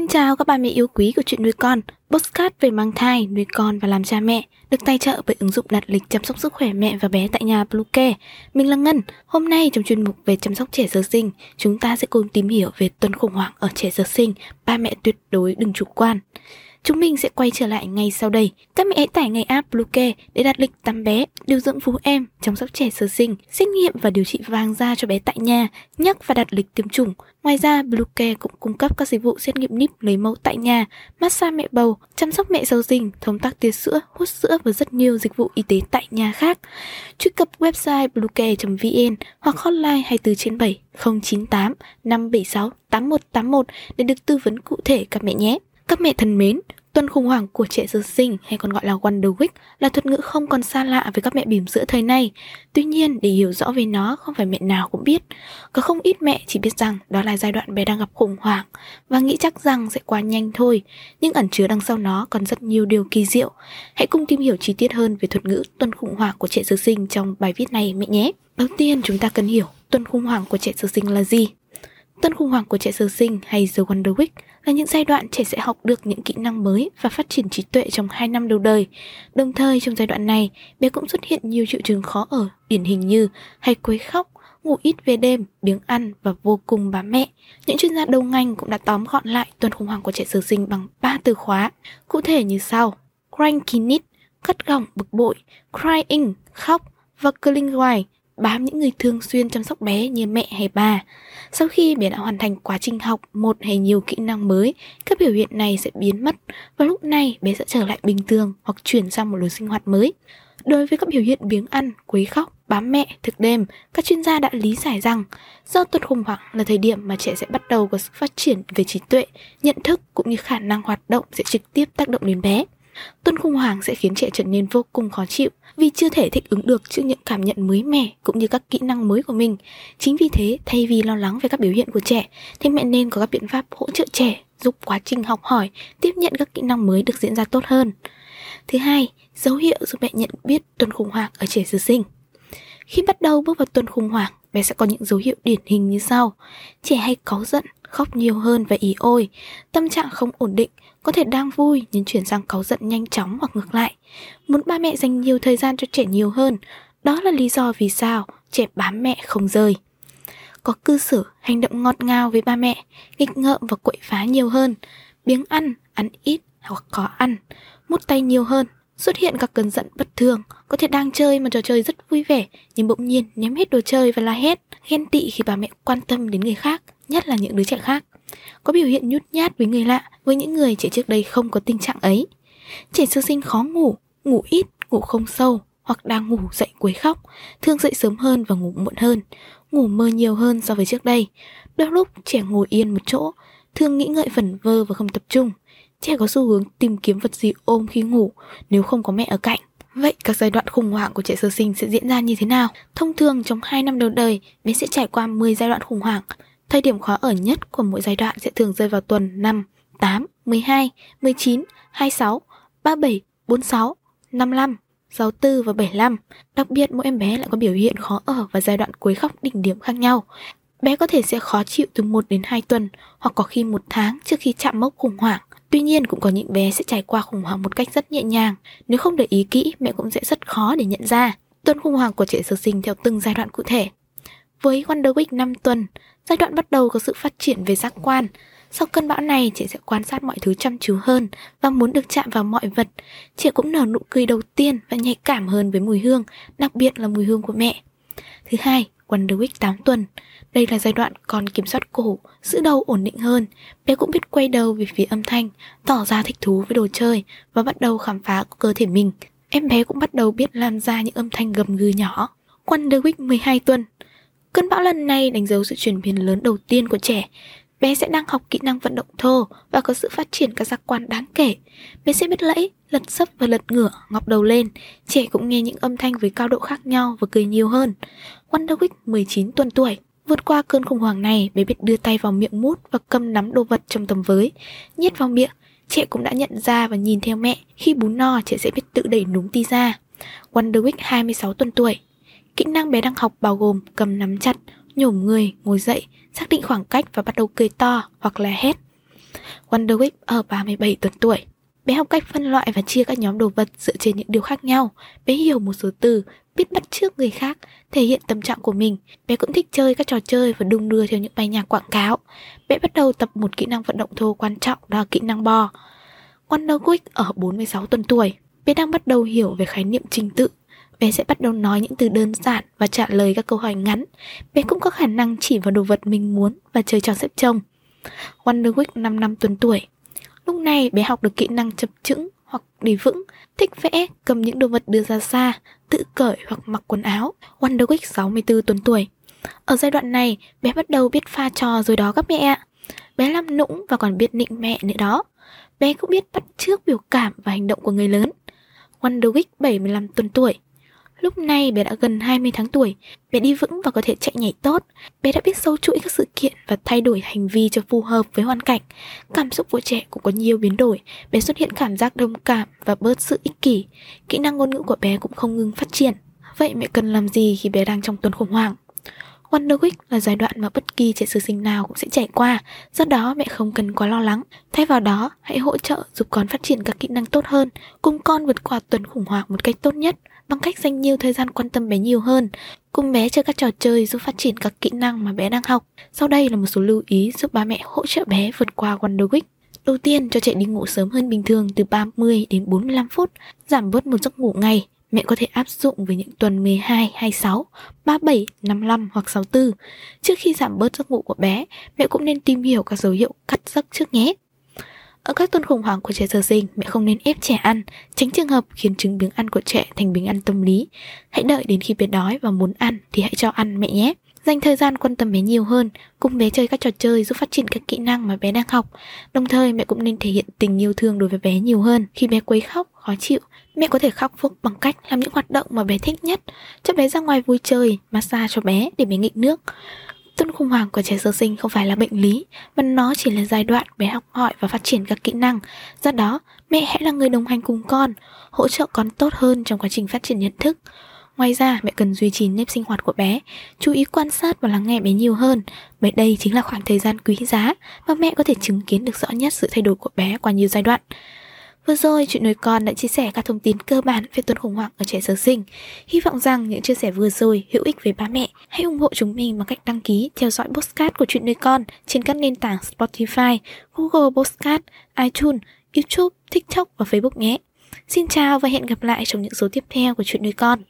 Xin chào các bà mẹ yêu quý của chuyện nuôi con, postcard về mang thai, nuôi con và làm cha mẹ, được tài trợ bởi ứng dụng đặt lịch chăm sóc sức khỏe mẹ và bé tại nhà Bluecare. Mình là Ngân, hôm nay trong chuyên mục về chăm sóc trẻ sơ sinh, chúng ta sẽ cùng tìm hiểu về tuần khủng hoảng ở trẻ sơ sinh, ba mẹ tuyệt đối đừng chủ quan. Chúng mình sẽ quay trở lại ngay sau đây. Các mẹ hãy tải ngay app Bluecare để đặt lịch tắm bé, điều dưỡng vú em, chăm sóc trẻ sơ sinh, xét nghiệm và điều trị vàng da cho bé tại nhà, nhắc và đặt lịch tiêm chủng. Ngoài ra, Bluecare cũng cung cấp các dịch vụ xét nghiệm níp lấy mẫu tại nhà, massage mẹ bầu, chăm sóc mẹ sau sinh, thông tắc tiết sữa, hút sữa và rất nhiều dịch vụ y tế tại nhà khác. Truy cập website bluecare.vn hoặc hotline 24 trên 7 098 576 8181 để được tư vấn cụ thể các mẹ nhé. Các mẹ thân mến, tuần khủng hoảng của trẻ sơ sinh hay còn gọi là Wonder Week là thuật ngữ không còn xa lạ với các mẹ bỉm sữa thời nay. Tuy nhiên, để hiểu rõ về nó không phải mẹ nào cũng biết. Có không ít mẹ chỉ biết rằng đó là giai đoạn bé đang gặp khủng hoảng và nghĩ chắc rằng sẽ qua nhanh thôi, nhưng ẩn chứa đằng sau nó còn rất nhiều điều kỳ diệu. Hãy cùng tìm hiểu chi tiết hơn về thuật ngữ tuần khủng hoảng của trẻ sơ sinh trong bài viết này mẹ nhé. Đầu tiên, chúng ta cần hiểu tuần khủng hoảng của trẻ sơ sinh là gì. Tuần khủng hoảng của trẻ sơ sinh hay The Wonder Week là những giai đoạn trẻ sẽ học được những kỹ năng mới và phát triển trí tuệ trong 2 năm đầu đời. Đồng thời trong giai đoạn này, bé cũng xuất hiện nhiều triệu chứng khó ở, điển hình như hay quấy khóc, ngủ ít về đêm, biếng ăn và vô cùng bám mẹ. Những chuyên gia đầu ngành cũng đã tóm gọn lại tuần khủng hoảng của trẻ sơ sinh bằng 3 từ khóa, cụ thể như sau: crankiness, cất gỏng bực bội, crying, khóc và curling hoài, bám những người thường xuyên chăm sóc bé như mẹ hay bà. Sau khi bé đã hoàn thành quá trình học một hay nhiều kỹ năng mới, các biểu hiện này sẽ biến mất và lúc này bé sẽ trở lại bình thường hoặc chuyển sang một lối sinh hoạt mới. Đối với các biểu hiện biếng ăn, quấy khóc, bám mẹ, thực đêm, các chuyên gia đã lý giải rằng do tuần khủng hoảng là thời điểm mà trẻ sẽ bắt đầu có sự phát triển về trí tuệ, nhận thức cũng như khả năng hoạt động sẽ trực tiếp tác động đến bé. Tuần khủng hoảng sẽ khiến trẻ trở nên vô cùng khó chịu vì chưa thể thích ứng được trước những cảm nhận mới mẻ cũng như các kỹ năng mới của mình. Chính vì thế, thay vì lo lắng về các biểu hiện của trẻ, thì mẹ nên có các biện pháp hỗ trợ trẻ giúp quá trình học hỏi, tiếp nhận các kỹ năng mới được diễn ra tốt hơn. Thứ hai, dấu hiệu giúp mẹ nhận biết tuần khủng hoảng ở trẻ sơ sinh. Khi bắt đầu bước vào tuần khủng hoảng, bé sẽ có những dấu hiệu điển hình như sau. Trẻ hay cáu giận, khóc nhiều hơn và ý ôi, tâm trạng không ổn định, có thể đang vui nhưng chuyển sang cáu giận nhanh chóng hoặc ngược lại. Muốn ba mẹ dành nhiều thời gian cho trẻ nhiều hơn, đó là lý do vì sao trẻ bám mẹ không rời. Có cư xử, hành động ngọt ngào với ba mẹ, nghịch ngợm và quậy phá nhiều hơn, biếng ăn, ăn ít hoặc có ăn, mút tay nhiều hơn, xuất hiện các cơn giận bất thường, có thể đang chơi mà trò chơi rất vui vẻ nhưng bỗng nhiên ném hết đồ chơi và la hét, ghen tị khi bà mẹ quan tâm đến người khác, nhất là những đứa trẻ khác. Có biểu hiện nhút nhát với người lạ, với những người trẻ trước đây không có tình trạng ấy. Trẻ sơ sinh khó ngủ, ngủ ít, ngủ không sâu hoặc đang ngủ dậy quấy khóc, thường dậy sớm hơn và ngủ muộn hơn, ngủ mơ nhiều hơn so với trước đây. Đôi lúc trẻ ngồi yên một chỗ, thường nghĩ ngợi vẩn vơ và không tập trung. Trẻ có xu hướng tìm kiếm vật gì ôm khi ngủ nếu không có mẹ ở cạnh. Vậy các giai đoạn khủng hoảng của trẻ sơ sinh sẽ diễn ra như thế nào? Thông thường trong 2 năm đầu đời, bé sẽ trải qua 10 giai đoạn khủng hoảng. Thời điểm khó ở nhất của mỗi giai đoạn sẽ thường rơi vào tuần 5, 8, 12, 19, 26, 37, 46, 55, 64 và 75. Đặc biệt mỗi em bé lại có biểu hiện khó ở và giai đoạn cuối khóc đỉnh điểm khác nhau. Bé có thể sẽ khó chịu từ 1 đến 2 tuần hoặc có khi 1 tháng trước khi chạm mốc khủng hoảng. Tuy nhiên cũng có những bé sẽ trải qua khủng hoảng một cách rất nhẹ nhàng. Nếu không để ý kỹ, mẹ cũng sẽ rất khó để nhận ra. Tuần khủng hoảng của trẻ sơ sinh theo từng giai đoạn cụ thể. Với Wonder Week 5 tuần, giai đoạn bắt đầu có sự phát triển về giác quan. Sau cơn bão này, trẻ sẽ quan sát mọi thứ chăm chú hơn và muốn được chạm vào mọi vật. Trẻ cũng nở nụ cười đầu tiên và nhạy cảm hơn với mùi hương, đặc biệt là mùi hương của mẹ. Thứ hai, Wonderwick 8 tuần. Đây là giai đoạn còn kiểm soát cổ, giữ đầu ổn định hơn. Bé cũng biết quay đầu về phía âm thanh, tỏ ra thích thú với đồ chơi và bắt đầu khám phá cơ thể mình. Em bé cũng bắt đầu biết làm ra những âm thanh gầm gừ nhỏ. Wonderwick 12 tuần. Cơn bão lần này đánh dấu sự chuyển biến lớn đầu tiên của trẻ. Bé sẽ đang học kỹ năng vận động thô và có sự phát triển các giác quan đáng kể. Bé sẽ biết lẫy, lật sấp và lật ngửa, ngọc đầu lên. Trẻ cũng nghe những âm thanh với cao độ khác nhau và cười nhiều hơn. Wonder Week 19 tuần tuổi. Vượt qua cơn khủng hoảng này, bé biết đưa tay vào miệng mút và cầm nắm đồ vật trong tầm với, nhét vào miệng. Trẻ cũng đã nhận ra và nhìn theo mẹ, khi bú no trẻ sẽ biết tự đẩy núm ti ra. Wonder Week 26 tuần tuổi. Kỹ năng bé đang học bao gồm cầm nắm chặt, nhổm người, ngồi dậy, xác định khoảng cách và bắt đầu cười to hoặc là hét. Wonder Week ở 37 tuần tuổi. Bé học cách phân loại và chia các nhóm đồ vật dựa trên những điều khác nhau. Bé hiểu một số từ, biết bắt chước người khác, thể hiện tâm trạng của mình. Bé cũng thích chơi các trò chơi và đung đưa theo những bài nhạc quảng cáo. Bé bắt đầu tập một kỹ năng vận động thô quan trọng đó là kỹ năng bò. Wonder Week ở 46 tuần tuổi. Bé đang bắt đầu hiểu về khái niệm trình tự. Bé sẽ bắt đầu nói những từ đơn giản và trả lời các câu hỏi ngắn. Bé cũng có khả năng chỉ vào đồ vật mình muốn và chơi trò xếp chồng. Wonder Week 5 năm tuần tuổi. Lúc này bé học được kỹ năng chập chững hoặc đi vững, thích vẽ, cầm những đồ vật đưa ra xa, tự cởi hoặc mặc quần áo. Wonder Week 64 tuần tuổi. Ở giai đoạn này, bé bắt đầu biết pha trò rồi đó các mẹ ạ. Bé làm nũng và còn biết nịnh mẹ nữa đó. Bé cũng biết bắt chước biểu cảm và hành động của người lớn. Wonder Week 75 tuần tuổi. Lúc này bé đã gần 20 tháng tuổi, bé đi vững và có thể chạy nhảy tốt. Bé đã biết sâu chuỗi các sự kiện và thay đổi hành vi cho phù hợp với hoàn cảnh. Cảm xúc của trẻ cũng có nhiều biến đổi, bé xuất hiện cảm giác đồng cảm và bớt sự ích kỷ. Kỹ năng ngôn ngữ của bé cũng không ngừng phát triển. Vậy mẹ cần làm gì khi bé đang trong tuần khủng hoảng? Wonder Week là giai đoạn mà bất kỳ trẻ sơ sinh nào cũng sẽ trải qua, do đó mẹ không cần quá lo lắng. Thay vào đó, hãy hỗ trợ giúp con phát triển các kỹ năng tốt hơn, cùng con vượt qua tuần khủng hoảng một cách tốt nhất bằng cách dành nhiều thời gian quan tâm bé nhiều hơn, cùng bé chơi các trò chơi giúp phát triển các kỹ năng mà bé đang học. Sau đây là một số lưu ý giúp ba mẹ hỗ trợ bé vượt qua Wonder Week. Đầu tiên, cho trẻ đi ngủ sớm hơn bình thường từ 30 đến 45 phút, giảm bớt một giấc ngủ ngày. Mẹ có thể áp dụng với những tuần 12, 26, 37, 55 hoặc 64. Trước khi giảm bớt giấc ngủ của bé, mẹ cũng nên tìm hiểu các dấu hiệu cắt giấc trước nhé. Ở các tuần khủng hoảng của trẻ sơ sinh, mẹ không nên ép trẻ ăn, tránh trường hợp khiến chứng biếng ăn của trẻ thành biếng ăn tâm lý. Hãy đợi đến khi bé đói và muốn ăn thì hãy cho ăn mẹ nhé. Dành thời gian quan tâm bé nhiều hơn, cùng bé chơi các trò chơi giúp phát triển các kỹ năng mà bé đang học. Đồng thời mẹ cũng nên thể hiện tình yêu thương đối với bé nhiều hơn. Khi bé quấy khóc, khó chịu, mẹ có thể khắc phục bằng cách làm những hoạt động mà bé thích nhất, cho bé ra ngoài vui chơi, massage cho bé để bé nghịch nước. Khủng hoảng của trẻ sơ sinh không phải là bệnh lý, mà nó chỉ là giai đoạn bé học hỏi và phát triển các kỹ năng. Do đó, mẹ hãy là người đồng hành cùng con, hỗ trợ con tốt hơn trong quá trình phát triển nhận thức. Ngoài ra, mẹ cần duy trì nếp sinh hoạt của bé, chú ý quan sát và lắng nghe bé nhiều hơn, bởi đây chính là khoảng thời gian quý giá mà mẹ có thể chứng kiến được rõ nhất sự thay đổi của bé qua nhiều giai đoạn. Vừa rồi, chuyện nuôi con đã chia sẻ các thông tin cơ bản về tuần khủng hoảng ở trẻ sơ sinh. Hy vọng rằng những chia sẻ vừa rồi hữu ích với ba mẹ. Hãy ủng hộ chúng mình bằng cách đăng ký, theo dõi postcard của chuyện nuôi con trên các nền tảng Spotify, Google Postcard, iTunes, YouTube, TikTok và Facebook nhé. Xin chào và hẹn gặp lại trong những số tiếp theo của chuyện nuôi con.